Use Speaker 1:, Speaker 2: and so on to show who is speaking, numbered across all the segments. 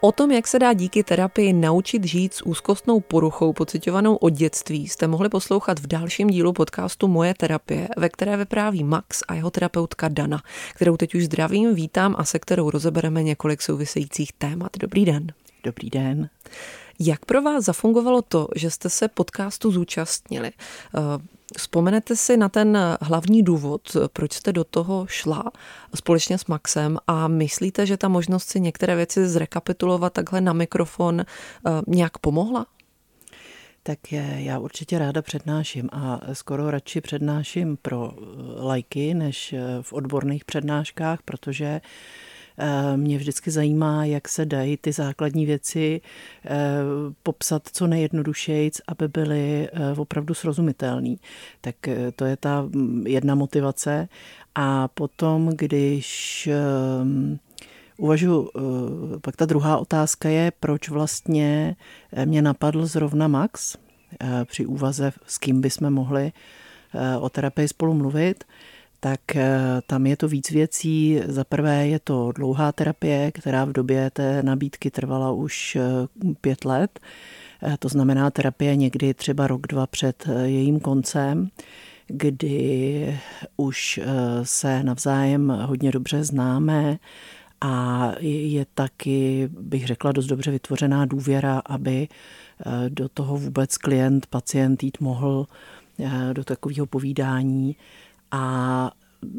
Speaker 1: O tom, jak se dá díky terapii naučit žít s úzkostnou poruchou pocitovanou od dětství, jste mohli poslouchat v dalším dílu podcastu Moje terapie, ve které vypráví Max a jeho terapeutka Dana, kterou teď už zdravím, vítám a se kterou rozebereme několik souvisejících témat. Dobrý den.
Speaker 2: Dobrý den.
Speaker 1: Jak pro vás zafungovalo to, že jste se podcastu zúčastnili? Vzpomenete si na ten hlavní důvod, proč jste do toho šla společně s Maxem a myslíte, že ta možnost si některé věci zrekapitulovat takhle na mikrofon eh, nějak pomohla?
Speaker 2: Tak já určitě ráda přednáším a skoro radši přednáším pro eh, lajky než eh, v odborných přednáškách, protože Eh, mě vždycky zajímá, jak se dají ty základní věci eh, popsat co nejjednodušeji, aby byly eh, opravdu srozumitelné. Tak to je ta mm, jedna motivace. A potom, když uvažuji, pak ta druhá otázka je, proč vlastně mě napadl zrovna Max při úvaze, s kým bychom mohli o terapii spolu mluvit tak eh, tam je to víc věcí. Za prvé je to dlouhá terapie, která v době té nabídky trvala už eh, pět let. Eh, to znamená terapie někdy třeba rok, dva před jejím koncem, kdy už se navzájem hodně dobře známe a je taky, bych řekla, dost dobře vytvořená důvěra, aby do toho vůbec klient, pacient jít mohl do takového povídání a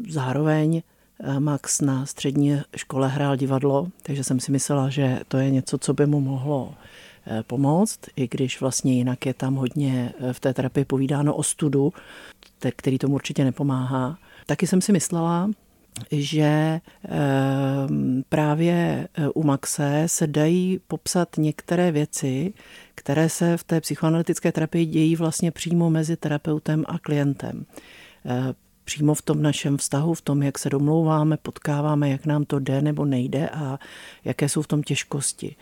Speaker 2: zároveň eh, Max na střední škole hrál divadlo, takže jsem si myslela, že to je něco, co by mu mohlo eh, pomoct, i když vlastně jinak je tam hodně eh, v té terapii povídáno o studu, který tomu určitě nepomáhá. Taky jsem si myslela, že právě u Maxe se dají popsat některé věci, které se v té psychoanalytické terapii dějí vlastně přímo mezi terapeutem a klientem přímo v tom našem vztahu, v tom, jak se domlouváme, potkáváme, jak nám to jde nebo nejde a jaké jsou v tom těžkosti.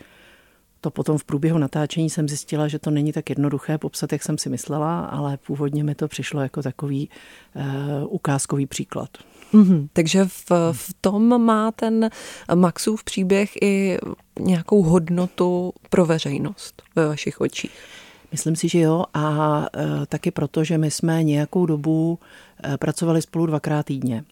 Speaker 2: To potom v průběhu natáčení jsem zjistila, že to není tak jednoduché popsat, jak jsem si myslela, ale původně mi to přišlo jako takový uh, ukázkový příklad.
Speaker 1: Mm-hmm. Takže v, v tom má ten Maxův příběh i nějakou hodnotu pro veřejnost ve vašich očích.
Speaker 2: Myslím si, že jo a e, taky proto, že my jsme nějakou dobu e, pracovali spolu dvakrát týdně.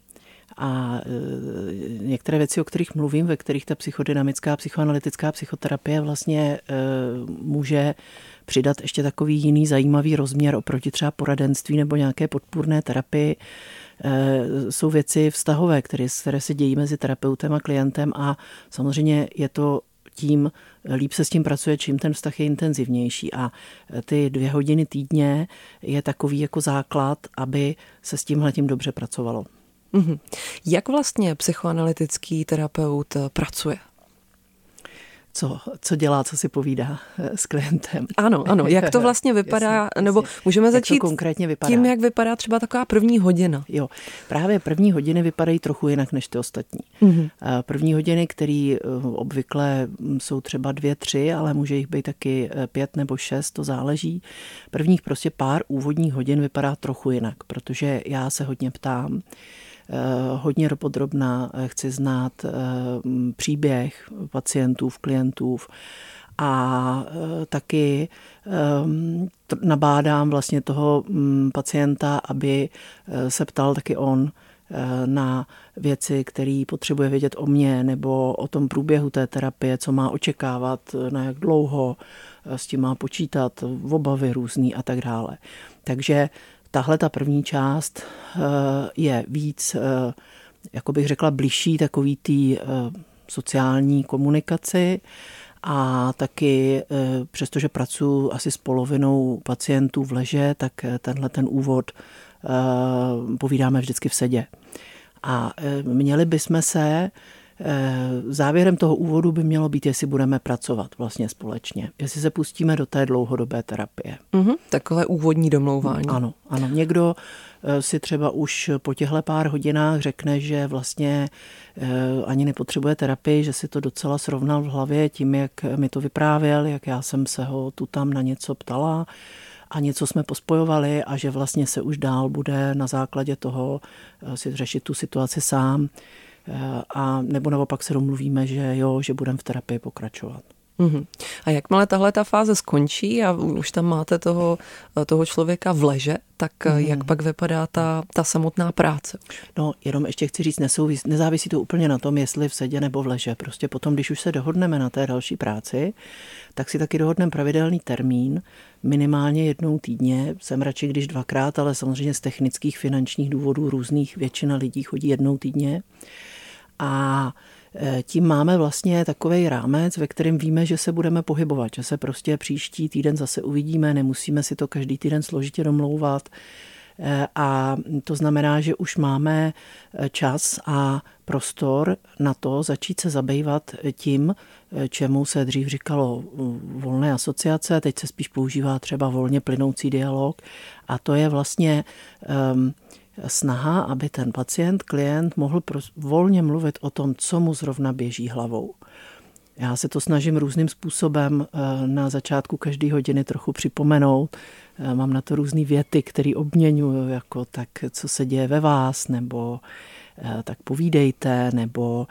Speaker 2: A e, některé věci, o kterých mluvím, ve kterých ta psychodynamická, psychoanalytická psychoterapie vlastně může přidat ještě takový jiný zajímavý rozměr oproti třeba poradenství nebo nějaké podpůrné terapii, jsou věci vztahové, které, které se dějí mezi terapeutem a klientem a samozřejmě je to tím líp se s tím pracuje, čím ten vztah je intenzivnější. A ty dvě hodiny týdně je takový jako základ, aby se s tímhle tím dobře pracovalo.
Speaker 1: Mm-hmm. Jak vlastně psychoanalytický terapeut pracuje?
Speaker 2: Co, co dělá, co si povídá eh, s klientem.
Speaker 1: Ano, ano. Jak to vlastně vypadá, jasně, nebo můžeme začít jak
Speaker 2: konkrétně vypadá.
Speaker 1: tím, jak vypadá třeba taková první hodina.
Speaker 2: Jo, právě první hodiny vypadají trochu jinak než ty ostatní. Mm-hmm. První hodiny, které eh, obvykle mm, jsou třeba dvě, tři, ale může jich být taky pět nebo šest, to záleží. Prvních prostě pár úvodních hodin vypadá trochu jinak, protože já se hodně ptám, hodně dopodrobná, eh, chci znát eh, příběh pacientů, klientů a taky nabádám vlastně toho mm, pacienta, aby se ptal taky on na věci, které potřebuje vědět o mně nebo o tom průběhu té terapie, co má očekávat, na jak dlouho, s tím má počítat, obavy různý a tak dále. Takže tahle ta první část eh, je víc, eh, jako bych řekla, bližší takový té eh, sociální komunikaci a taky, přestože pracuji asi s polovinou pacientů v leže, tak tenhle ten úvod povídáme vždycky v sedě. A měli bychom se závěrem toho úvodu by mělo být, jestli budeme pracovat vlastně společně, jestli se pustíme do té dlouhodobé terapie.
Speaker 1: Mm-hmm, takové úvodní domlouvání.
Speaker 2: Ano, ano. Někdo Eh, si třeba už po těchto pár hodinách řekne, že vlastně eh, ani nepotřebuje terapii, že si to docela srovnal v hlavě tím, jak mi to vyprávěl, jak já jsem se ho tu tam na něco ptala a něco jsme pospojovali a že vlastně se už dál bude na základě toho eh, si řešit tu situaci sám a nebo naopak se domluvíme, že jo, že budeme v terapii pokračovat.
Speaker 1: Uhum. A jakmile tahle ta fáze skončí a už tam máte toho, toho člověka v leže, tak uhum. jak pak vypadá ta, ta samotná práce?
Speaker 2: No, jenom ještě chci říct, nesouvis, nezávisí to úplně na tom, jestli v sedě nebo v leže. Prostě potom, když už se dohodneme na té další práci, tak si taky dohodneme pravidelný termín, minimálně jednou týdně. Jsem radši, když dvakrát, ale samozřejmě z technických, finančních důvodů různých většina lidí chodí jednou týdně. A Eh, tím máme vlastně takový rámec, ve kterém víme, že se budeme pohybovat, že se prostě příští týden zase uvidíme, nemusíme si to každý týden složitě domlouvat. Eh, a to znamená, že už máme eh, čas a prostor na to začít se zabývat tím, čemu se dřív říkalo volné asociace, teď se spíš používá třeba volně plynoucí dialog. A to je vlastně um, snaha, aby ten pacient, klient mohl volně mluvit o tom, co mu zrovna běží hlavou. Já se to snažím různým způsobem eh, na začátku každé hodiny trochu připomenout. Eh, mám na to různé věty, které obměňuju, jako tak, co se děje ve vás, nebo eh, tak povídejte, nebo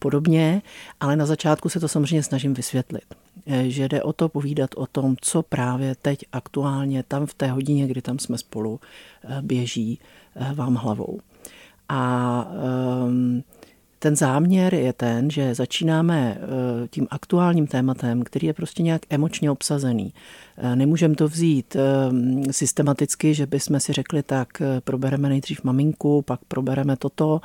Speaker 2: podobně. Ale na začátku se to samozřejmě snažím vysvětlit. Eh, že jde o to povídat o tom, co právě teď aktuálně tam v té hodině, kdy tam jsme spolu, eh, běží eh, vám hlavou. A um, ten záměr je ten, že začínáme eh, tím aktuálním tématem, který je prostě nějak emočně obsazený. Eh, nemůžeme to vzít eh, systematicky, že bychom si řekli, tak probereme nejdřív maminku, pak probereme toto,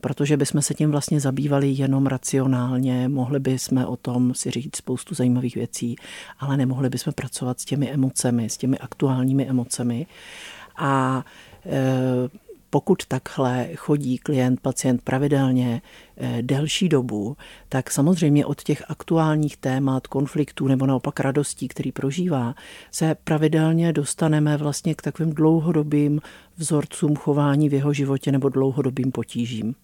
Speaker 2: protože bychom se tím vlastně zabývali jenom racionálně, mohli bychom o tom si říct spoustu zajímavých věcí, ale nemohli bychom pracovat s těmi emocemi, s těmi aktuálními emocemi. A pokud takhle chodí klient, pacient pravidelně eh, delší dobu, tak samozřejmě od těch aktuálních témat, konfliktů nebo naopak radostí, který prožívá, se pravidelně dostaneme vlastně k takovým dlouhodobým vzorcům chování v jeho životě nebo dlouhodobým potížím.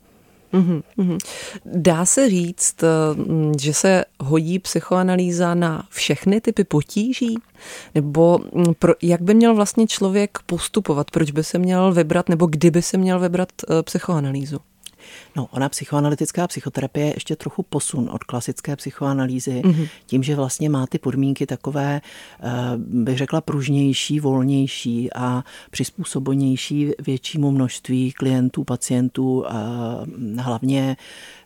Speaker 1: Mm-hmm. Dá se říct, mm, že se hodí psychoanalýza na všechny typy potíží? Nebo mm, pro, jak by měl vlastně člověk postupovat? Proč by se měl vybrat, nebo kdyby se měl vybrat eh, psychoanalýzu?
Speaker 2: No, ona psychoanalytická psychoterapie je ještě trochu posun od klasické psychoanalýzy, mm-hmm. tím, že vlastně má ty podmínky takové, eh, bych řekla, pružnější, volnější a přizpůsobenější většímu množství klientů, pacientů, hlavně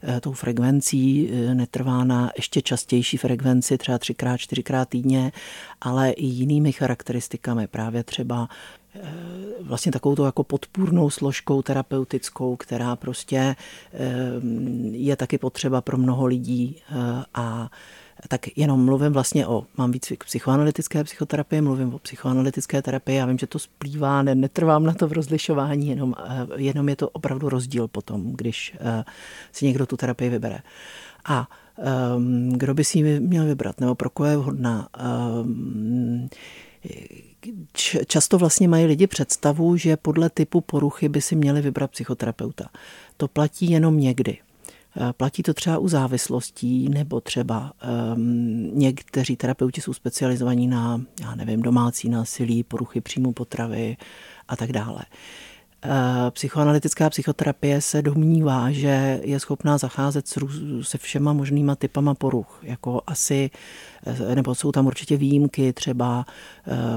Speaker 2: eh, tou frekvencí eh, netrvá na ještě častější frekvenci, třeba třikrát, čtyřikrát týdně, ale i jinými charakteristikami, právě třeba Eh, vlastně takovou jako podpůrnou složkou terapeutickou, která prostě eh, je taky potřeba pro mnoho lidí eh, a tak jenom mluvím vlastně o, mám víc psychoanalytické psychoterapie, mluvím o psychoanalytické terapii, já vím, že to splývá, ne, netrvám na to v rozlišování, jenom, jenom je to opravdu rozdíl potom, když si někdo tu terapii vybere. A um, kdo by si ji měl vybrat, nebo pro koho je vhodná? Um, často vlastně mají lidi představu, že podle typu poruchy by si měli vybrat psychoterapeuta. To platí jenom někdy. Eh, platí to třeba u závislostí, nebo třeba um, někteří terapeuti jsou specializovaní na, já nevím, domácí násilí, poruchy příjmu potravy a tak dále. Eh, psychoanalytická psychoterapie se domnívá, že je schopná zacházet se všema možnýma typama poruch. Jako asi, eh, nebo jsou tam určitě výjimky, třeba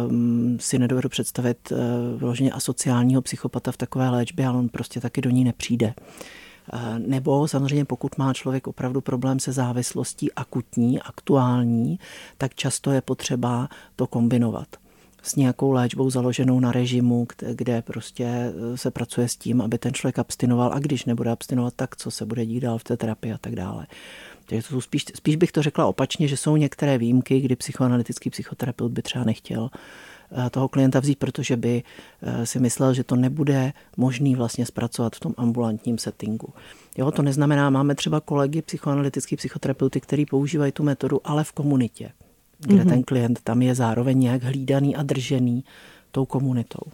Speaker 2: um, si nedovedu představit uh, vyloženě asociálního psychopata v takové léčbě, ale on prostě taky do ní nepřijde. Nebo samozřejmě pokud má člověk opravdu problém se závislostí akutní, aktuální, tak často je potřeba to kombinovat s nějakou léčbou založenou na režimu, kde prostě e, se pracuje s tím, aby ten člověk abstinoval a když nebude abstinovat, tak co se bude dít dál v té terapii a tak dále. Takže to jsou spíš, spíš bych to řekla opačně, že jsou některé výjimky, kdy psychoanalytický psychoterapeut by třeba nechtěl toho klienta vzít, protože by si myslel, že to nebude možný vlastně zpracovat v tom ambulantním settingu. Jo, to neznamená, máme třeba kolegy psychoanalytický psychoterapeuty, který používají tu metodu, ale v komunitě, kde mm-hmm. ten klient tam je zároveň nějak hlídaný a držený tou komunitou.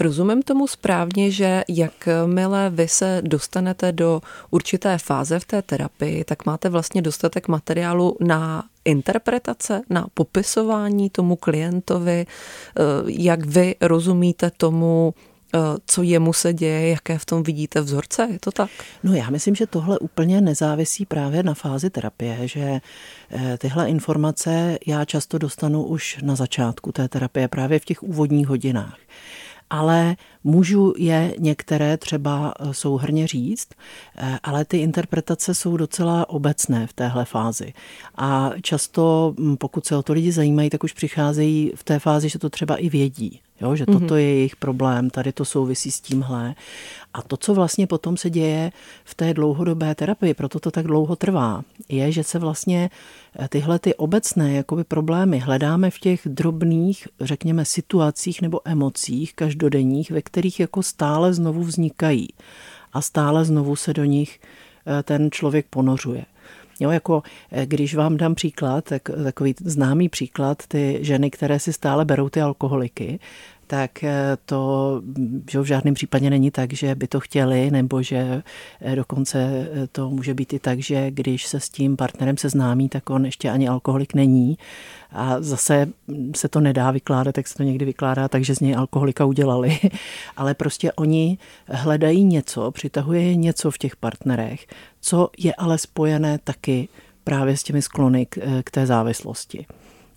Speaker 1: Rozumím tomu správně, že jakmile vy se dostanete do určité fáze v té terapii, tak máte vlastně dostatek materiálu na interpretace, na popisování tomu klientovi, eh, jak vy rozumíte tomu, co jemu se děje, jaké v tom vidíte vzorce, je to tak?
Speaker 2: No já myslím, že tohle úplně nezávisí právě na fázi terapie, že eh, tyhle informace já často dostanu už na začátku té terapie, právě v těch úvodních hodinách ale můžu je některé třeba eh, souhrně říct, eh, ale ty interpretace jsou docela obecné v téhle fázi. A často, hm, pokud se o to lidi zajímají, tak už přicházejí v té fázi, že to třeba i vědí. Jo, že toto mm-hmm. je jejich problém, tady to souvisí s tímhle. A to, co vlastně potom se děje v té dlouhodobé terapii, proto to tak dlouho trvá, je, že se vlastně eh, tyhle ty obecné jakoby problémy hledáme v těch drobných, řekněme, situacích nebo emocích každodenních, ve kterých jako stále znovu vznikají a stále znovu se do nich eh, ten člověk ponořuje. Jo, jako eh, když vám dám příklad, tak, takový známý příklad, ty ženy, které si stále berou ty alkoholiky, tak eh, to že v žádném případě není tak, že by to chtěli, nebo že eh, dokonce eh, to může být i tak, že když se s tím partnerem seznámí, tak on ještě ani alkoholik není. A zase se to nedá vykládat, tak se to někdy vykládá tak, že z něj alkoholika udělali. Ale prostě oni hledají něco, přitahuje je něco v těch partnerech, co je ale spojené taky právě s těmi sklony k, k té závislosti.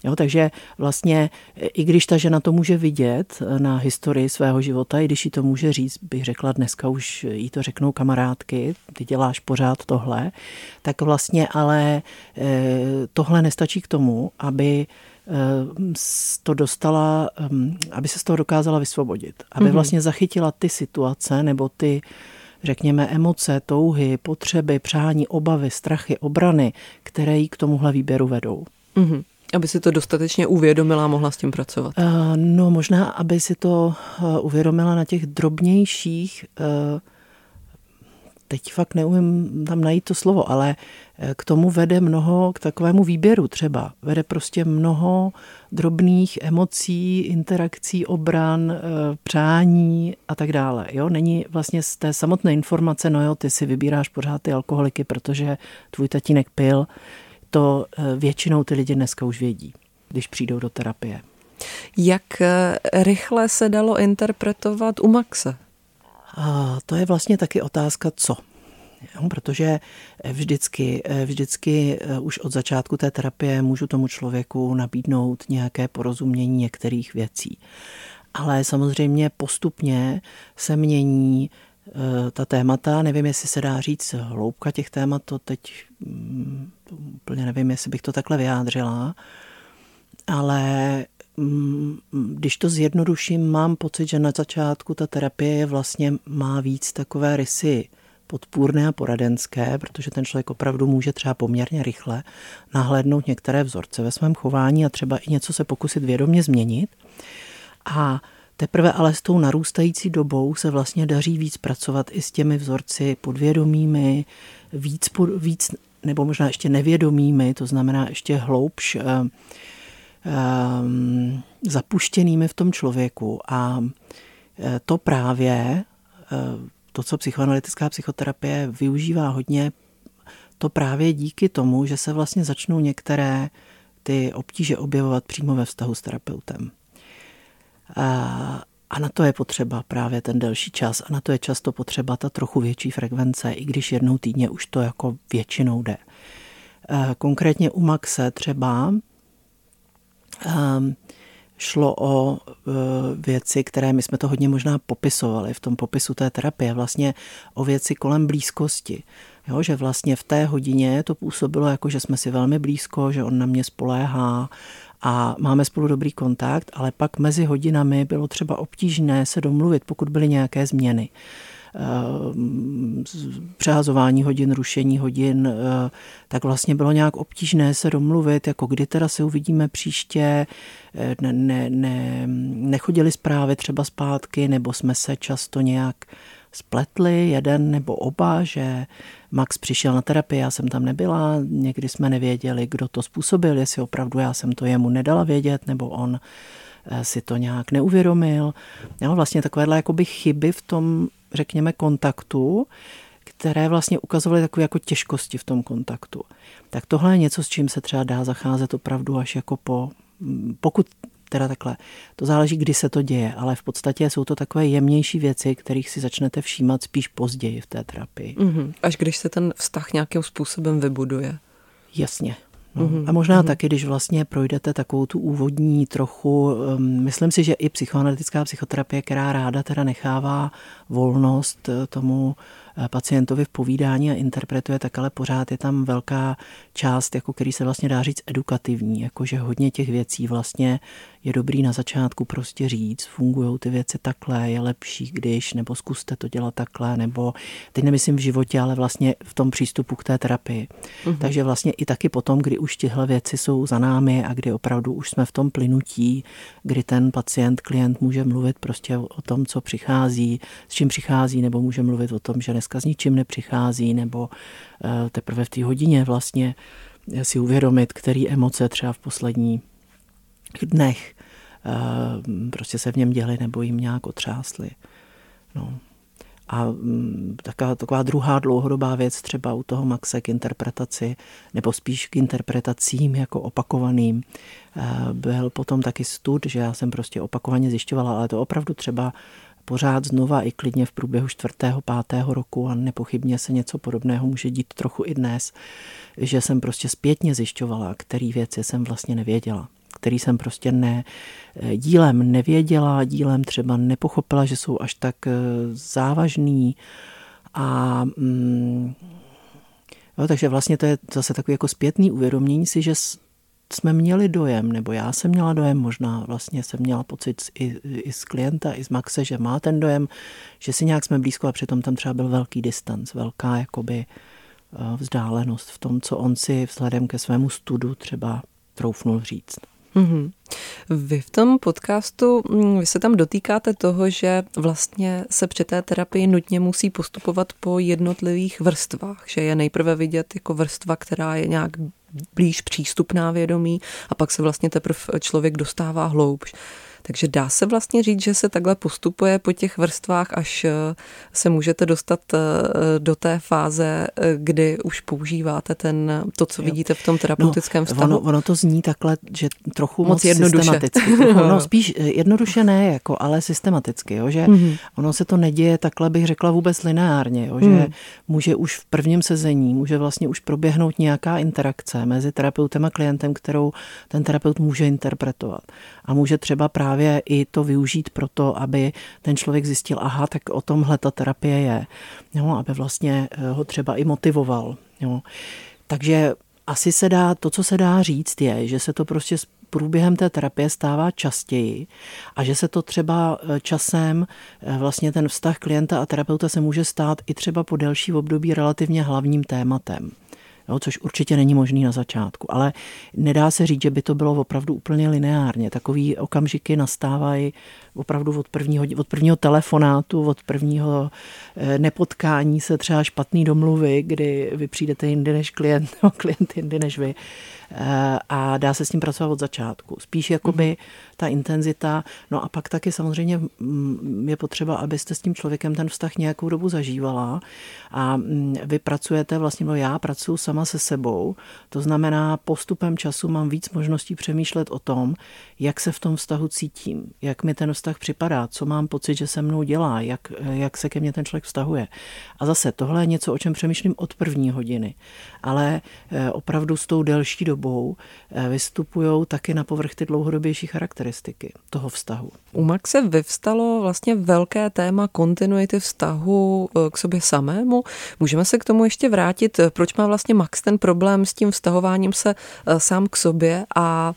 Speaker 2: Jo, takže vlastně, i když ta žena to může vidět na historii svého života, i když jí to může říct, bych řekla dneska už jí to řeknou kamarádky, ty děláš pořád tohle, tak vlastně ale eh, tohle nestačí k tomu, aby eh, to dostala, hm, aby se z toho dokázala vysvobodit. Aby mhm. vlastně zachytila ty situace nebo ty, řekněme, emoce, touhy, potřeby, přání, obavy, strachy, obrany, které jí k tomuhle výběru vedou. Mm-hmm.
Speaker 1: Aby si to dostatečně uvědomila a mohla s tím pracovat. Uh,
Speaker 2: no možná, aby si to uh, uvědomila na těch drobnějších, uh, teď fakt neumím tam najít to slovo, ale k tomu vede mnoho, k takovému výběru třeba. Vede prostě mnoho drobných emocí, interakcí, obran, přání a tak dále. Jo? Není vlastně z té samotné informace, no jo, ty si vybíráš pořád ty alkoholiky, protože tvůj tatínek pil, to eh, většinou ty lidi dneska už vědí, když přijdou do terapie.
Speaker 1: Jak eh, rychle se dalo interpretovat u Maxe?
Speaker 2: A to je vlastně taky otázka, co. Jo, protože vždycky, eh, vždycky už od začátku té terapie můžu tomu člověku nabídnout nějaké porozumění některých věcí. Ale samozřejmě postupně se mění ta témata. Nevím, jestli se dá říct hloubka těch témat, to teď mm, úplně nevím, jestli bych to takhle vyjádřila, ale mm, když to zjednoduším, mám pocit, že na začátku ta terapie vlastně má víc takové rysy podpůrné a poradenské, protože ten člověk opravdu může třeba poměrně rychle nahlédnout některé vzorce ve svém chování a třeba i něco se pokusit vědomě změnit. A Teprve ale s tou narůstající dobou se vlastně daří víc pracovat i s těmi vzorci podvědomými, víc, víc nebo možná ještě nevědomými, to znamená ještě hloubš, eh, eh, zapuštěnými v tom člověku. A eh, to právě, to, co psychoanalytická psychoterapie využívá hodně, to právě díky tomu, že se vlastně začnou některé ty obtíže objevovat přímo ve vztahu s terapeutem. A na to je potřeba právě ten delší čas a na to je často potřeba ta trochu větší frekvence, i když jednou týdně už to jako většinou jde. Konkrétně u Maxe třeba šlo o e, věci, které my jsme to hodně možná popisovali v tom popisu té terapie, vlastně o věci kolem blízkosti. Jo, že vlastně v té hodině to působilo jako, že jsme si velmi blízko, že on na mě spoléhá, a máme spolu dobrý kontakt, ale pak mezi hodinami bylo třeba obtížné se domluvit, pokud byly nějaké změny. Ehm, přehazování hodin, rušení hodin, eh, tak vlastně bylo nějak obtížné se domluvit, jako kdy teda se uvidíme příště, eh, ne, ne, ne, nechodili zprávy třeba zpátky, nebo jsme se často nějak spletli, jeden nebo oba, že Max přišel na terapii, já jsem tam nebyla, někdy jsme nevěděli, kdo to způsobil, jestli opravdu já jsem to jemu nedala vědět, nebo on eh, si to nějak neuvědomil. Jo, vlastně takovéhle jakoby chyby v tom, řekněme, kontaktu, které vlastně ukazovaly takové jako těžkosti v tom kontaktu. Tak tohle je něco, s čím se třeba dá zacházet opravdu až jako po, pokud teda takhle. To záleží, kdy se to děje, ale v podstatě jsou to takové jemnější věci, kterých si začnete všímat spíš později v té terapii.
Speaker 1: Mm-hmm. Až když se ten vztah nějakým způsobem vybuduje.
Speaker 2: Jasně. No. Mm-hmm. A možná mm-hmm. taky, když vlastně projdete takovou tu úvodní trochu, um, myslím si, že i psychoanalytická psychoterapie, která ráda teda nechává volnost eh, tomu Eh, pacientovi v povídání a interpretuje, tak ale pořád je tam velká část, jako který se vlastně dá říct edukativní, jakože hodně těch věcí vlastně je dobrý na začátku prostě říct, fungují ty věci takhle, je lepší, když, nebo zkuste to dělat takhle, nebo teď nemyslím v životě, ale vlastně v tom přístupu k té terapii. Mm-hmm. Takže vlastně i taky potom, kdy už tyhle věci jsou za námi a kdy opravdu už jsme v tom plynutí, kdy ten pacient, klient může mluvit prostě o tom, co přichází, s čím přichází, nebo může mluvit o tom, že dneska s ničím nepřichází, nebo eh, teprve v té hodině vlastně si uvědomit, který emoce třeba v posledních dnech eh, prostě se v něm děli nebo jim nějak otřásly. No. A mm, taková, taková druhá dlouhodobá věc třeba u toho Maxe k interpretaci, nebo spíš k interpretacím jako opakovaným, eh, byl potom taky stud, že já jsem prostě opakovaně zjišťovala, ale to opravdu třeba pořád znova i klidně v průběhu čtvrtého, pátého roku a nepochybně se něco podobného může dít trochu i dnes, že jsem prostě zpětně zjišťovala, který věci jsem vlastně nevěděla který jsem prostě ne, dílem nevěděla, dílem třeba nepochopila, že jsou až tak eh, závažný a mm, jo, takže vlastně to je zase takový jako zpětný uvědomění si, že jsme měli dojem, nebo já jsem měla dojem, možná vlastně jsem měla pocit i, i z klienta, i z Maxe, že má ten dojem, že si nějak jsme blízko a přitom tam třeba byl velký distanc, velká jakoby eh, vzdálenost v tom, co on si vzhledem ke svému studu třeba troufnul říct. Mm-hmm.
Speaker 1: Vy v tom podcastu, mm, vy se tam dotýkáte toho, že vlastně se při té terapii nutně musí postupovat po jednotlivých vrstvách, že je nejprve vidět jako vrstva, která je nějak blíž přístupná vědomí a pak se vlastně teprve člověk dostává hloubš. Takže dá se vlastně říct, že se takhle postupuje po těch vrstvách, až eh, se můžete dostat eh, do té fáze, eh, kdy už používáte ten, to, co jo. vidíte v tom terapeutickém no, vztahu.
Speaker 2: Ono, ono to zní takhle, že trochu moc, moc jednoduše. systematicky. no, spíš jednoduše ne, jako, ale systematicky, jo, že mm-hmm. ono se to neděje takhle, bych řekla vůbec lineárně, jo, že mm. může už v prvním sezení, může vlastně už proběhnout nějaká interakce mezi terapeutem a klientem, kterou ten terapeut může interpretovat. A může třeba právě právě i to využít pro to, aby ten člověk zjistil, aha, tak o tomhle ta terapie je, jo, aby vlastně eh, ho třeba i motivoval. Jo. Takže asi se dá, to, co se dá říct, je, že se to prostě s průběhem té terapie stává častěji a že se to třeba eh, časem, eh, vlastně ten vztah klienta a terapeuta se může stát i třeba po delší období relativně hlavním tématem jo, což určitě není možný na začátku. Ale nedá se říct, že by to bylo opravdu úplně lineárně. Takový okamžiky nastávají opravdu od prvního, od prvního telefonátu, od prvního eh, nepotkání se třeba špatný domluvy, kdy vy přijdete jindy než klient, nebo klient jindy než vy. Eh, a dá se s tím pracovat od začátku. Spíš jakoby mhm. ta intenzita, no a pak taky samozřejmě mm, je potřeba, abyste s tím člověkem ten vztah nějakou dobu zažívala a mm, vy pracujete vlastně, no já pracuji sama se sebou, to znamená postupem času mám víc možností přemýšlet o tom, jak se v tom vztahu cítím, jak mi ten vztah připadá, co mám pocit, že se mnou dělá, jak, jak se ke mně ten člověk vztahuje. A zase tohle je něco, o čem přemýšlím od první hodiny, ale eh, opravdu s tou delší dobou eh, vystupují taky na povrch ty dlouhodobější charakteristiky toho vztahu.
Speaker 1: U Maxe vyvstalo vlastně velké téma kontinuity vztahu eh, k sobě samému. Můžeme se k tomu ještě vrátit, proč má vlastně Max ten problém s tím vztahováním se sám k sobě a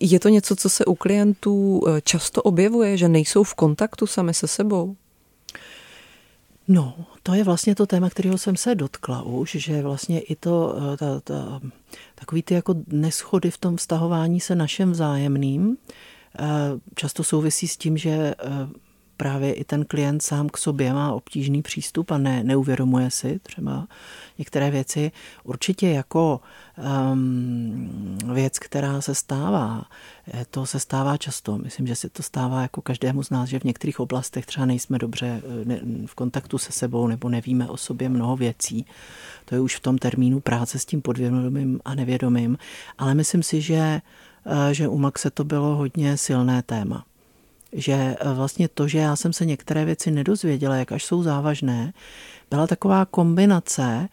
Speaker 1: je to něco, co se u klientů často objevuje, že nejsou v kontaktu sami se sebou?
Speaker 2: No, to je vlastně to téma, kterého jsem se dotkla už, že vlastně i to, eh, ta, ta, takový ty jako neschody v tom vztahování se našem vzájemným, eh, často souvisí s tím, že eh, právě i ten klient sám k sobě má obtížný přístup a ne, neuvědomuje si třeba některé věci. Určitě jako um, věc, která se stává, eh, to se stává často. Myslím, že se to stává jako každému z nás, že v některých oblastech třeba nejsme dobře eh, v kontaktu se sebou nebo nevíme o sobě mnoho věcí. To je už v tom termínu práce s tím podvědomým a nevědomým. Ale myslím si, že, eh, že u Maxe to bylo hodně silné téma že e, vlastně to, že já jsem se některé věci nedozvěděla, jak až jsou závažné, byla taková kombinace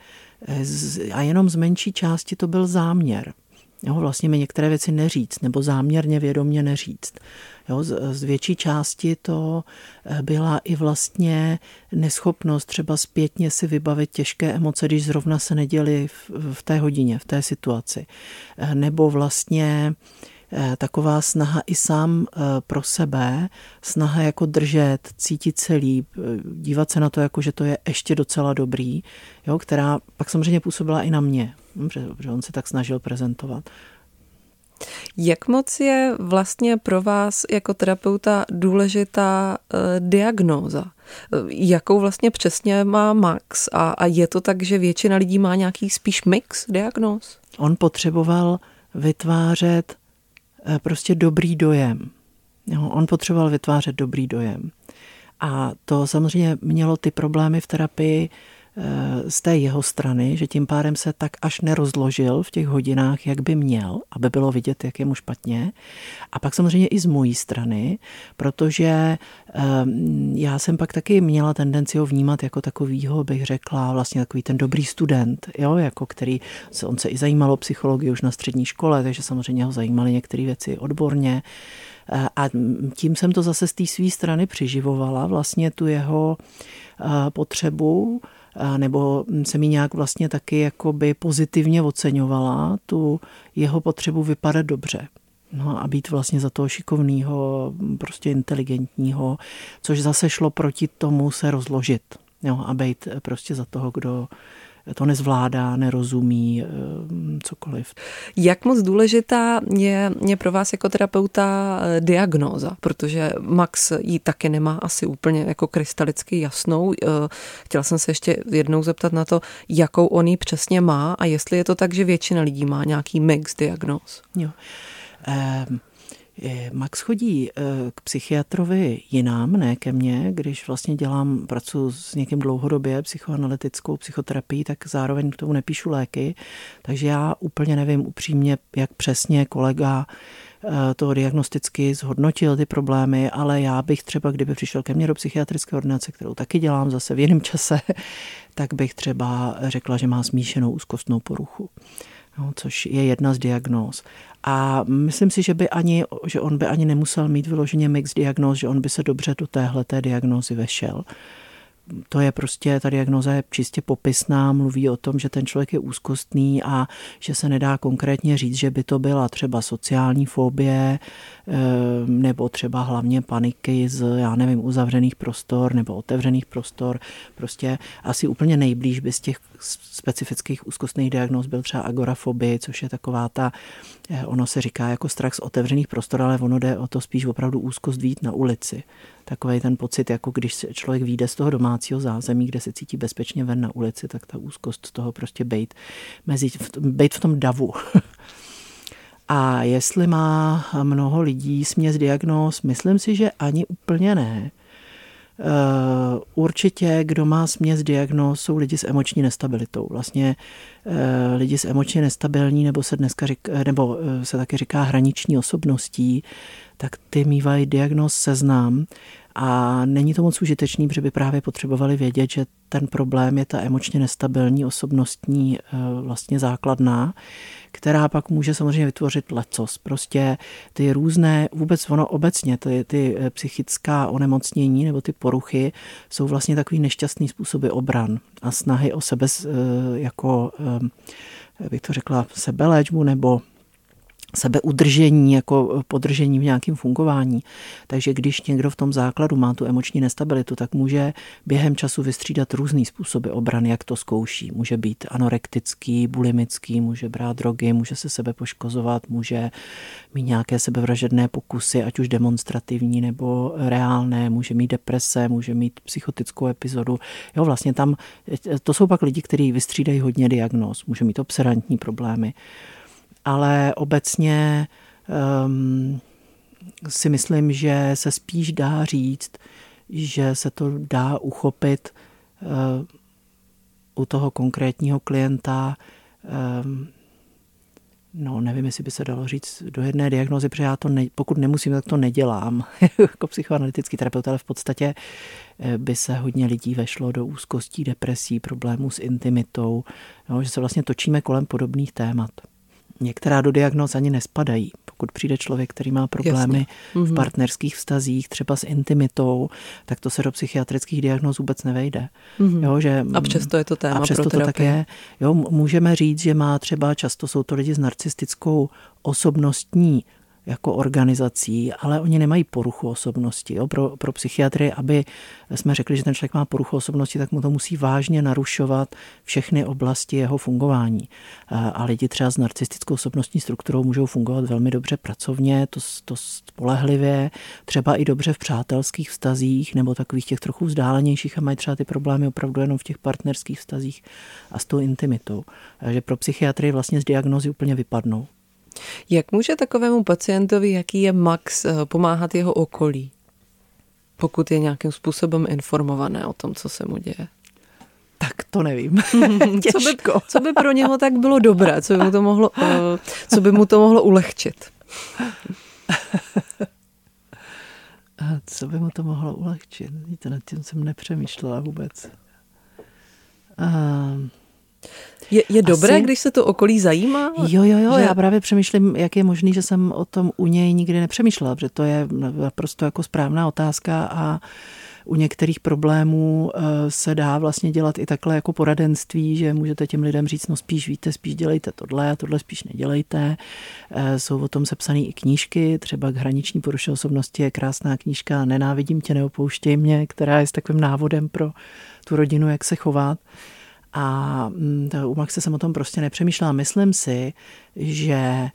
Speaker 2: e, a jenom z menší části to byl záměr. Jo, vlastně mi některé věci neříct, nebo záměrně vědomě neříct. Jo, z, z větší části to e, byla i vlastně neschopnost třeba zpětně si vybavit těžké emoce, když zrovna se neděli v, v té hodině, v té situaci. Nebo vlastně Eh, taková snaha i sám eh, pro sebe, snaha jako držet, cítit se líp, eh, dívat se na to, jako že to je ještě docela dobrý, jo, která pak samozřejmě působila i na mě, protože on se tak snažil prezentovat.
Speaker 1: Jak moc je vlastně pro vás jako terapeuta důležitá diagnóza? Jakou vlastně přesně má Max? A, a je to tak, že většina lidí má nějaký spíš mix diagnóz?
Speaker 2: On potřeboval vytvářet Eh, prostě dobrý dojem. Jo, on potřeboval vytvářet dobrý dojem. A to samozřejmě mělo ty problémy v terapii eh, z té jeho strany, že tím pádem se tak až nerozložil v těch hodinách, jak by měl, aby bylo vidět, jak je mu špatně. A pak samozřejmě i z mojí strany, protože ehm, já jsem pak taky měla tendenci ho vnímat jako takovýho, bych řekla, vlastně takový ten dobrý student, jo, jako který, on se i zajímalo o psychologii už na střední škole, takže samozřejmě ho zajímaly některé věci odborně. Eh, a tím jsem to zase z té své strany přiživovala, vlastně tu jeho eh, potřebu nebo se mi nějak vlastně taky jakoby pozitivně oceňovala tu jeho potřebu vypadat dobře. No a být vlastně za toho šikovného, prostě inteligentního, což zase šlo proti tomu se rozložit. Jo, a být prostě za toho, kdo to nezvládá, nerozumí, eh, cokoliv.
Speaker 1: Jak moc důležitá je, je pro vás jako terapeuta eh, diagnóza, protože Max ji taky nemá asi úplně jako krystalicky jasnou. Eh, chtěla jsem se ještě jednou zeptat na to, jakou on ji přesně má a jestli je to tak, že většina lidí má nějaký mix diagnóz.
Speaker 2: Jo. Um Max chodí eh, k psychiatrovi jinám, ne ke mně, když vlastně dělám, pracuji s někým dlouhodobě, psychoanalytickou psychoterapii, tak zároveň k tomu nepíšu léky, takže já úplně nevím upřímně, jak přesně kolega eh, to diagnosticky zhodnotil ty problémy, ale já bych třeba, kdyby přišel ke mně do psychiatrické ordinace, kterou taky dělám zase v jiném čase, tak bych třeba řekla, že má smíšenou úzkostnou poruchu no, což je jedna z diagnóz. A myslím si, že, by ani, že on by ani nemusel mít vyloženě mix diagnóz, že on by se dobře do téhle té diagnózy vešel to je prostě, ta diagnoza je čistě popisná, mluví o tom, že ten člověk je úzkostný a že se nedá konkrétně říct, že by to byla třeba sociální fobie eh, nebo třeba hlavně paniky z, já nevím, uzavřených prostor nebo otevřených prostor. Prostě asi úplně nejblíž by z těch specifických úzkostných diagnóz byl třeba agorafobie, což je taková ta, eh, ono se říká jako strach z otevřených prostor, ale ono jde o to spíš opravdu úzkost vít na ulici takový ten pocit, jako když člověk vyjde z toho domácího zázemí, kde se cítí bezpečně ven na ulici, tak ta úzkost z toho prostě bejt, mezi, bejt v tom davu. A jestli má mnoho lidí směs diagnóz, myslím si, že ani úplně ne. Eh, určitě, kdo má směs diagnóz, jsou lidi s emoční nestabilitou. Vlastně eh, lidi s emočně nestabilní, nebo se dneska nebo eh, se taky říká hraniční osobností, tak ty mývají diagnóz seznam a není to moc užitečný, protože by právě potřebovali vědět, že ten problém je ta emočně nestabilní osobnostní vlastně základná, která pak může samozřejmě vytvořit lecos. Prostě ty různé, vůbec ono obecně, ty, ty eh, psychická onemocnění nebo ty poruchy jsou vlastně takový nešťastný způsoby obran a snahy o sebe eh, jako, eh, bych to řekla, sebeléčbu nebo sebeudržení, jako podržení v nějakém fungování. Takže když někdo v tom základu má tu emoční nestabilitu, tak může během času vystřídat různý způsoby obrany, jak to zkouší. Může být anorektický, bulimický, může brát drogy, může se sebe poškozovat, může mít nějaké sebevražedné pokusy, ať už demonstrativní nebo reálné, může mít deprese, může mít psychotickou epizodu. Jo, vlastně tam, to jsou pak lidi, kteří vystřídají hodně diagnóz, může mít obserantní problémy ale obecně um, si myslím, že se spíš dá říct, že se to dá uchopit uh, u toho konkrétního klienta. Um, no, nevím, jestli by se dalo říct do jedné diagnozy, protože já to ne, pokud nemusím, tak to nedělám jako psychoanalytický terapeut, ale v podstatě eh, by se hodně lidí vešlo do úzkostí, depresí, problémů s intimitou, no, že se vlastně točíme kolem podobných témat některá do diagnóz ani nespadají. Pokud přijde člověk, který má problémy Jasně. v mhm. partnerských vztazích, třeba s intimitou, tak to se do psychiatrických diagnóz vůbec nevejde.
Speaker 1: Mm-hmm. Jo, že, a přesto je to téma
Speaker 2: a přesto
Speaker 1: pro
Speaker 2: to tak je. Jo, můžeme říct, že má třeba, často jsou to lidi s narcistickou osobnostní jako organizací, ale oni nemají poruchu osobnosti. Jo? Pro, pro psychiatry, aby jsme řekli, že ten člověk má poruchu osobnosti, tak mu to musí vážně narušovat všechny oblasti jeho fungování. A lidi třeba s narcistickou osobnostní strukturou můžou fungovat velmi dobře pracovně, to, to spolehlivě, třeba i dobře v přátelských vztazích nebo takových těch trochu vzdálenějších a mají třeba ty problémy opravdu jenom v těch partnerských vztazích a s tou intimitou. Takže pro psychiatry vlastně z diagnozy úplně vypadnou.
Speaker 1: Jak může takovému pacientovi, jaký je Max, eh, pomáhat jeho okolí, pokud je nějakým způsobem informované o tom, co se mu děje?
Speaker 2: Tak to nevím.
Speaker 1: co, by, co by pro něho tak bylo dobré, co by mu to mohlo, uh, co by mu to mohlo ulehčit?
Speaker 2: A co by mu to mohlo ulehčit? Víte, nad tím jsem nepřemýšlela vůbec. Uh,
Speaker 1: je, je dobré, Asi... když se to okolí zajímá?
Speaker 2: Jo, jo, jo, že... já právě přemýšlím, jak je možný, že jsem o tom u něj nikdy nepřemýšlela, protože to je naprosto jako správná otázka a u některých problémů eh, se dá vlastně dělat i takhle jako poradenství, že můžete těm lidem říct, no spíš víte, spíš dělejte tohle a tohle spíš nedělejte. Eh, jsou o tom sepsané i knížky, třeba k hraniční poruše osobnosti je krásná knížka Nenávidím tě, neopouštěj mě, která je s takovým návodem pro tu rodinu, jak se chovat. A mm, u Maxe jsem o tom prostě nepřemýšlela. Myslím si, že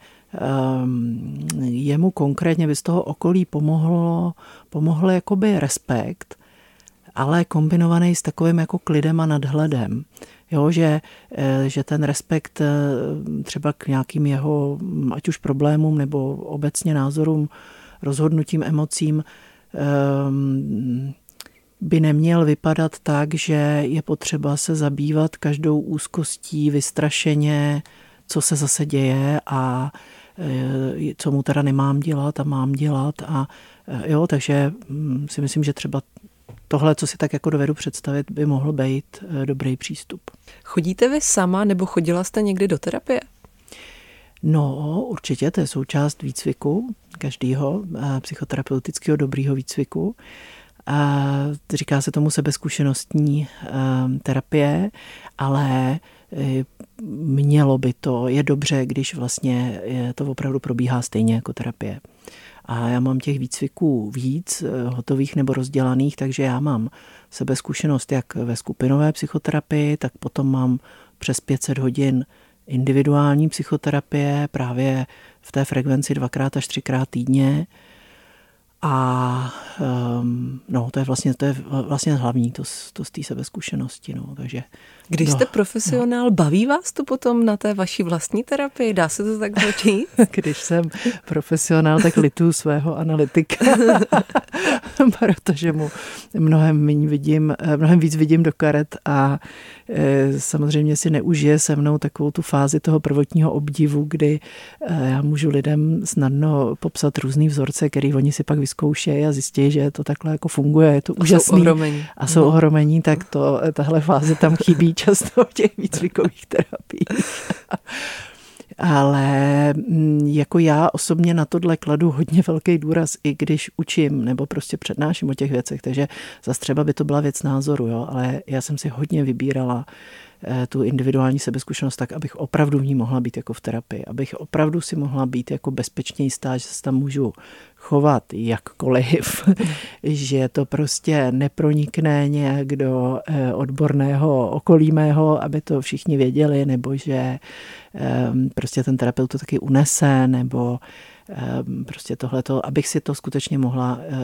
Speaker 2: um, jemu konkrétně by z toho okolí pomohlo, pomohlo jakoby respekt, ale kombinovaný s takovým jako klidem a nadhledem. Jo, že, eh, že ten respekt eh, třeba k nějakým jeho, ať už problémům nebo obecně názorům, rozhodnutím, emocím, um, by neměl vypadat tak, že je potřeba se zabývat každou úzkostí, vystrašeně, co se zase děje a e, co mu teda nemám dělat a mám dělat. A e, jo, takže mm, si myslím, že třeba tohle, co si tak jako dovedu představit, by mohl být e, dobrý přístup.
Speaker 1: Chodíte vy sama nebo chodila jste někdy do terapie?
Speaker 2: No, určitě, to je součást výcviku každého psychoterapeutického dobrýho výcviku. Říká se tomu sebezkušenostní ehm, terapie, ale e, mělo by to, je dobře, když vlastně to opravdu probíhá stejně jako terapie. A já mám těch výcviků víc, hotových nebo rozdělaných, takže já mám sebezkušenost jak ve skupinové psychoterapii, tak potom mám přes 500 hodin individuální psychoterapie právě v té frekvenci dvakrát až třikrát týdně. A um, no, to je vlastně, to je vlastně hlavní, to, to z té sebezkušenosti. No, takže,
Speaker 1: Když no, jste profesionál, no. baví vás to potom na té vaší vlastní terapii? Dá se to tak říct?
Speaker 2: Když jsem profesionál, tak litu svého analytika, protože mu mnohem, vidím, mnohem víc vidím do karet a e, samozřejmě si neužije se mnou takovou tu fázi toho prvotního obdivu, kdy e, já můžu lidem snadno popsat různý vzorce, který oni si pak vyzkoušejí a zjistí, že to takhle jako funguje, je to a úžasný. Jsou
Speaker 1: ohromení.
Speaker 2: A jsou no. ohromení, tak to, tahle fáze tam chybí často v těch výcvikových terapiích. Ale mm, jako já osobně na tohle kladu hodně velký důraz, i když učím nebo prostě přednáším o těch věcech, takže zase třeba by to byla věc názoru, jo, ale já jsem si hodně vybírala eh, tu individuální sebezkušenost tak, abych opravdu v ní mohla být jako v terapii, abych opravdu si mohla být jako bezpečně jistá, že se tam můžu chovat jakkoliv, že to prostě nepronikne nějak do eh, odborného okolí mého, aby to všichni věděli, nebo že ehm, prostě ten terapeut to taky unese, nebo ehm, prostě tohleto, abych si to skutečně mohla eh,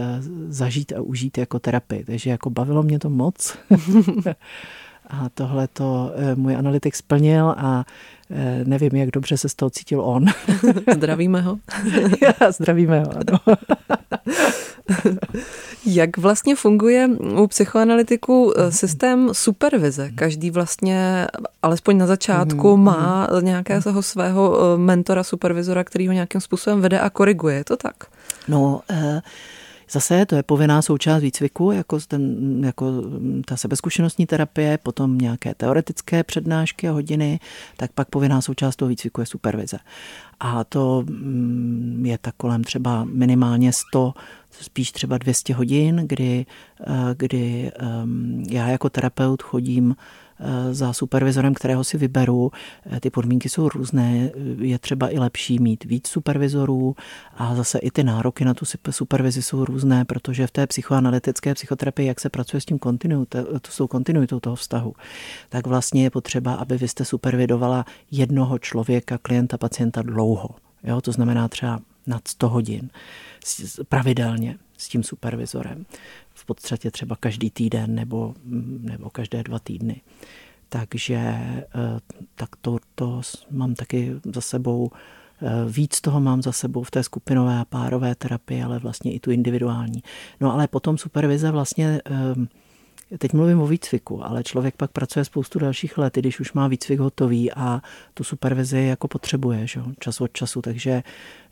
Speaker 2: zažít a užít jako terapii. Takže jako bavilo mě to moc. a tohle to eh, můj analytik splnil a Eh, nevím, jak dobře se z toho cítil on.
Speaker 1: Zdravíme ho.
Speaker 2: Zdravíme ho, ano.
Speaker 1: Jak vlastně funguje u psychoanalytiků eh, systém supervize? Každý vlastně, alespoň na začátku, mhm, má mhm. nějakého svého mentora, supervizora, který ho nějakým způsobem vede a koriguje. Je to tak?
Speaker 2: No, uh... Zase to je povinná součást výcviku, jako, ten, jako ta sebezkušenostní terapie, potom nějaké teoretické přednášky a hodiny, tak pak povinná součást toho výcviku je supervize. A to mm, je tak kolem třeba minimálně 100, spíš třeba 200 hodin, kdy, eh, kdy ehm, já jako terapeut chodím za supervizorem, kterého si vyberu. Eh, ty podmínky jsou různé, je třeba i lepší mít víc supervizorů a zase i ty nároky na tu supervizi jsou různé, protože v té psychoanalytické psychoterapii, jak se pracuje s tím kontinuitou, to kontinuitou toho vztahu, tak vlastně je potřeba, aby vy jste supervidovala jednoho člověka, klienta, pacienta dlouho. Jo, to znamená třeba nad 100 hodin pravidelně s tím supervizorem v podstatě třeba každý týden nebo, nebo každé dva týdny. Takže eh, tak to, to mám taky za sebou. Eh, víc toho mám za sebou v té skupinové a párové terapii, ale vlastně i tu individuální. No ale potom supervize vlastně eh, Teď mluvím o výcviku, ale člověk pak pracuje spoustu dalších let, když už má výcvik hotový a tu supervizi jako potřebuje, že? čas od času, takže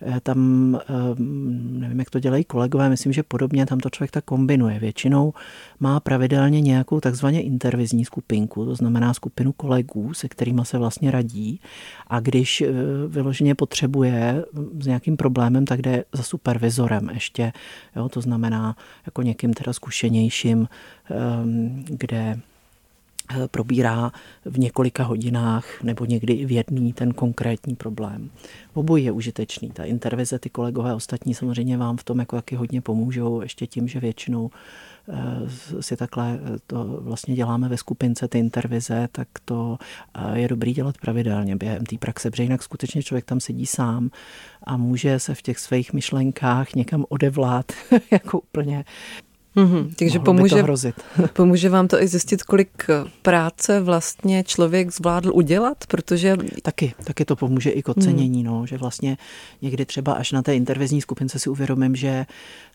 Speaker 2: eh, tam, eh, nevím, jak to dělají kolegové, myslím, že podobně tam to člověk tak kombinuje. Většinou má pravidelně nějakou takzvaně intervizní skupinku, to znamená skupinu kolegů, se kterými se vlastně radí a když eh, vyloženě potřebuje s nějakým problémem, tak jde za supervizorem ještě, jo? to znamená jako někým teda zkušenějším, kde eh, probírá v několika hodinách nebo někdy i v jedný ten konkrétní problém. Obojí je užitečný. Ta intervize, ty kolegové ostatní samozřejmě vám v tom jako taky hodně pomůžou, ještě tím, že většinou eh, si takhle eh, to vlastně děláme ve skupince, ty intervize, tak to je dobrý dělat pravidelně během té praxe, protože jinak skutečně člověk tam sedí sám a může se v těch svých myšlenkách někam odevlát jako úplně
Speaker 1: Mm-hmm, takže pomůže, pomůže vám to i zjistit, kolik práce vlastně člověk zvládl udělat, protože...
Speaker 2: Taky, taky to pomůže i k ocenění, mm. no, že vlastně někdy třeba až na té intervizní skupince si uvědomím, že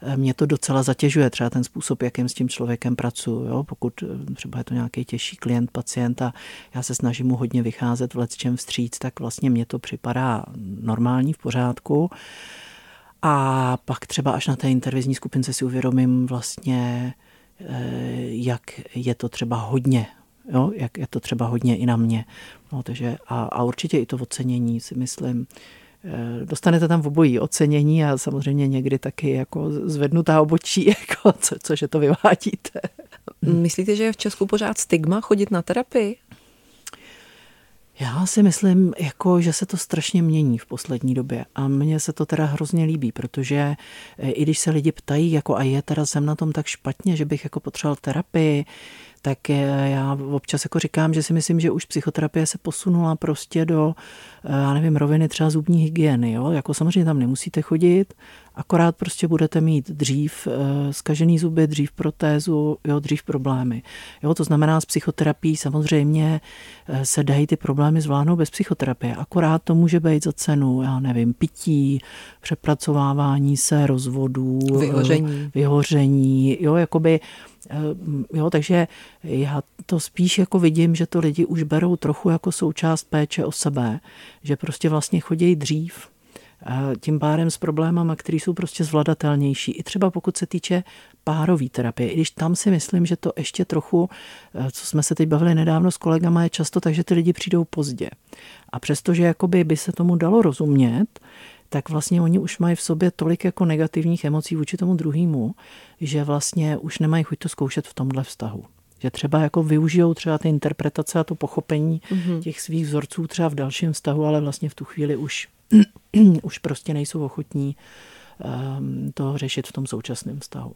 Speaker 2: eh, mě to docela zatěžuje, třeba ten způsob, jakým s tím člověkem pracuji, jo? pokud eh, třeba je to nějaký těžší klient, pacient a já se snažím mu hodně vycházet v čem vstříc, tak vlastně mě to připadá normální, v pořádku. A pak třeba až na té intervizní skupince si uvědomím vlastně, eh, jak je to třeba hodně, jo? jak je to třeba hodně i na mě. No, takže a, a určitě i to ocenění si myslím, eh, Dostanete tam v obojí ocenění a samozřejmě někdy taky jako zvednutá obočí, jako co, cože to vyvádíte.
Speaker 1: Myslíte, že je v Česku pořád stigma chodit na terapii?
Speaker 2: Já si myslím, jako, že se to strašně mění v poslední době a mně se to teda hrozně líbí, protože eh, i když se lidi ptají, jako a je teda jsem na tom tak špatně, že bych jako potřeboval terapii, tak já občas jako říkám, že si myslím, že už psychoterapie se posunula prostě do, eh, já nevím, roviny třeba zubní hygieny. Jo? Jako samozřejmě tam nemusíte chodit, akorát prostě budete mít dřív eh, zkažený zuby, dřív protézu, jo, dřív problémy. Jo, to znamená, s psychoterapií samozřejmě eh, se dají ty problémy zvládnout bez psychoterapie. Akorát to může být za cenu, já nevím, pití, přepracovávání se, rozvodů,
Speaker 1: vyhoření,
Speaker 2: vyhoření jo, jakoby jo, takže já to spíš jako vidím, že to lidi už berou trochu jako součást péče o sebe, že prostě vlastně chodí dřív, tím pádem s problémama, které jsou prostě zvladatelnější. I třeba pokud se týče párové terapie, i když tam si myslím, že to ještě trochu, eh, co jsme se teď bavili nedávno s kolegama, je často tak, že ty lidi přijdou pozdě. A přestože jakoby by se tomu dalo rozumět, tak vlastně oni už mají v sobě tolik jako negativních emocí vůči tomu druhému, že vlastně už nemají chuť to zkoušet v tomhle vztahu. Že třeba jako využijou třeba ty interpretace a to pochopení mm-hmm. těch svých vzorců třeba v dalším vztahu, ale vlastně v tu chvíli už, už prostě nejsou ochotní um, to řešit v tom současném vztahu.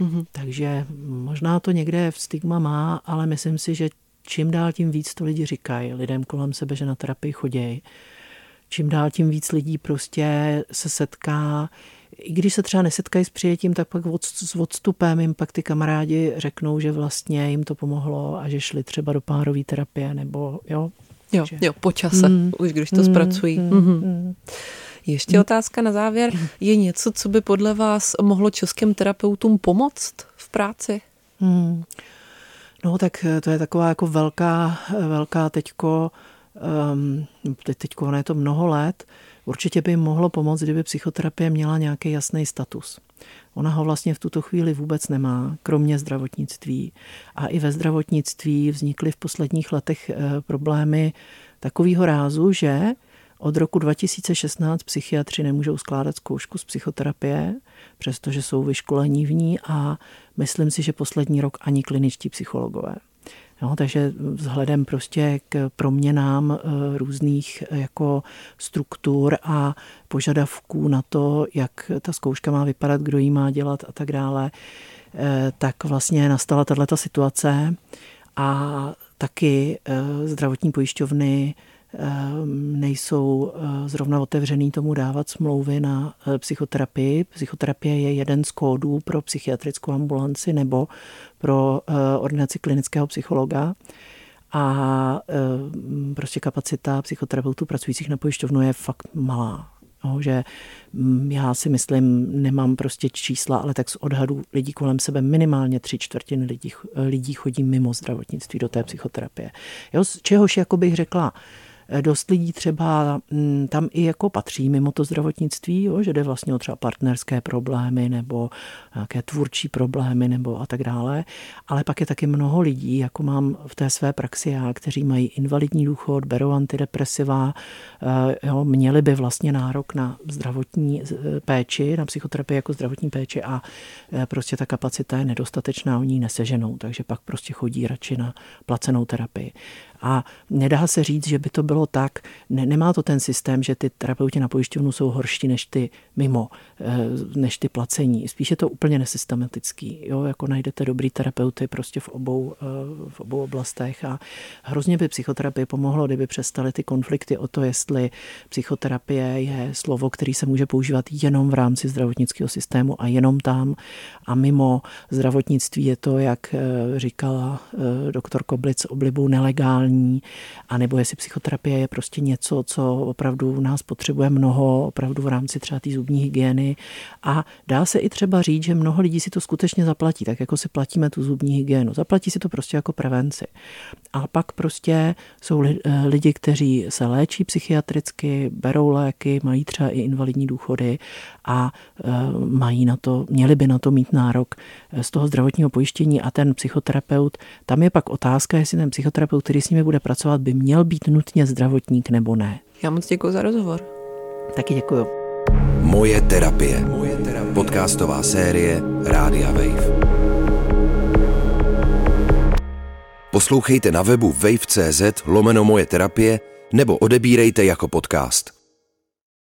Speaker 2: Mm-hmm. Takže možná to někde v stigma má, ale myslím si, že čím dál tím víc to lidi říkají lidem kolem sebe, že na terapii chodějí, čím dál tím víc lidí prostě se setká, i když se třeba nesetkají s přijetím, tak pak od, s odstupem jim pak ty kamarádi řeknou, že vlastně jim to pomohlo a že šli třeba do párové terapie nebo jo.
Speaker 1: Jo, že... jo, po čase, mm, už když to mm, zpracují. Mm, mm. Mm. Ještě otázka na závěr. Je něco, co by podle vás mohlo českým terapeutům pomoct v práci? Hmm.
Speaker 2: No tak to je taková jako velká, velká teďko, um, teď, teďko je to mnoho let, určitě by jim mohlo pomoct, kdyby psychoterapie měla nějaký jasný status. Ona ho vlastně v tuto chvíli vůbec nemá, kromě zdravotnictví. A i ve zdravotnictví vznikly v posledních letech eh, problémy takového rázu, že od roku 2016 psychiatři nemůžou skládat zkoušku z psychoterapie, přestože jsou vyškolení v ní a myslím si, že poslední rok ani kliničtí psychologové. No, takže vzhledem prostě k proměnám eh, různých eh, jako struktur a požadavků na to, jak ta zkouška má vypadat, kdo ji má dělat a tak dále, eh, tak vlastně nastala tato situace a taky zdravotní pojišťovny nejsou eh, zrovna otevřený tomu dávat smlouvy na eh, psychoterapii. Psychoterapie je jeden z kódů pro psychiatrickou ambulanci nebo pro eh, ordinaci klinického psychologa. A ehm, prostě kapacita psychoterapeutů pracujících na pojišťovnu je fakt malá. No, že mm, já si myslím, nemám prostě čísla, ale tak z odhadu lidí kolem sebe minimálně tři čtvrtiny lidí, lidí chodí mimo zdravotnictví do té psychoterapie. Jo, z čehož jako bych řekla, Dost lidí třeba mm, tam i jako patří mimo to zdravotnictví, jo, že jde vlastně o třeba partnerské problémy nebo nějaké tvůrčí problémy nebo a tak dále. Ale pak je taky mnoho lidí, jako mám v té své praxi já, kteří mají invalidní důchod, berou antidepresiva, eh, jo, měli by vlastně nárok na zdravotní eh, péči, na psychoterapii jako zdravotní péči a eh, prostě ta kapacita je nedostatečná, oni ji neseženou, takže pak prostě chodí radši na placenou terapii. A nedá se říct, že by to bylo tak, ne, nemá to ten systém, že ty terapeuti na pojišťovnu jsou horší než ty mimo, eh, než ty placení. Spíš je to úplně nesystematický. Jo? Jako najdete dobrý terapeuty prostě v obou, eh, v obou oblastech a hrozně by psychoterapie pomohlo, kdyby přestaly ty konflikty o to, jestli psychoterapie je slovo, který se může používat jenom v rámci zdravotnického systému a jenom tam a mimo zdravotnictví je to, jak eh, říkala doktor Koblic, oblibou nelegální normální, anebo jestli psychoterapie je prostě něco, co opravdu nás potřebuje mnoho, opravdu v rámci třeba té zubní hygieny. A dá se i třeba říct, že mnoho lidí si to skutečně zaplatí, tak jako si platíme tu zubní hygienu. Zaplatí si to prostě jako prevenci. A pak prostě jsou eh, lidi, kteří se léčí psychiatricky, berou léky, mají třeba i invalidní důchody a eh, mají na to, měli by na to mít nárok eh, z toho zdravotního pojištění a ten psychoterapeut, tam je pak otázka, jestli ten psychoterapeut, který s nimi bude pracovat, by měl být nutně zdravotník nebo ne.
Speaker 1: Já moc děkuji za rozhovor.
Speaker 2: Taky děkuji.
Speaker 3: Moje terapie. Moje terapie. Podcastová série Rádia Wave. Poslouchejte na webu wave.cz lomeno moje terapie nebo odebírejte jako podcast.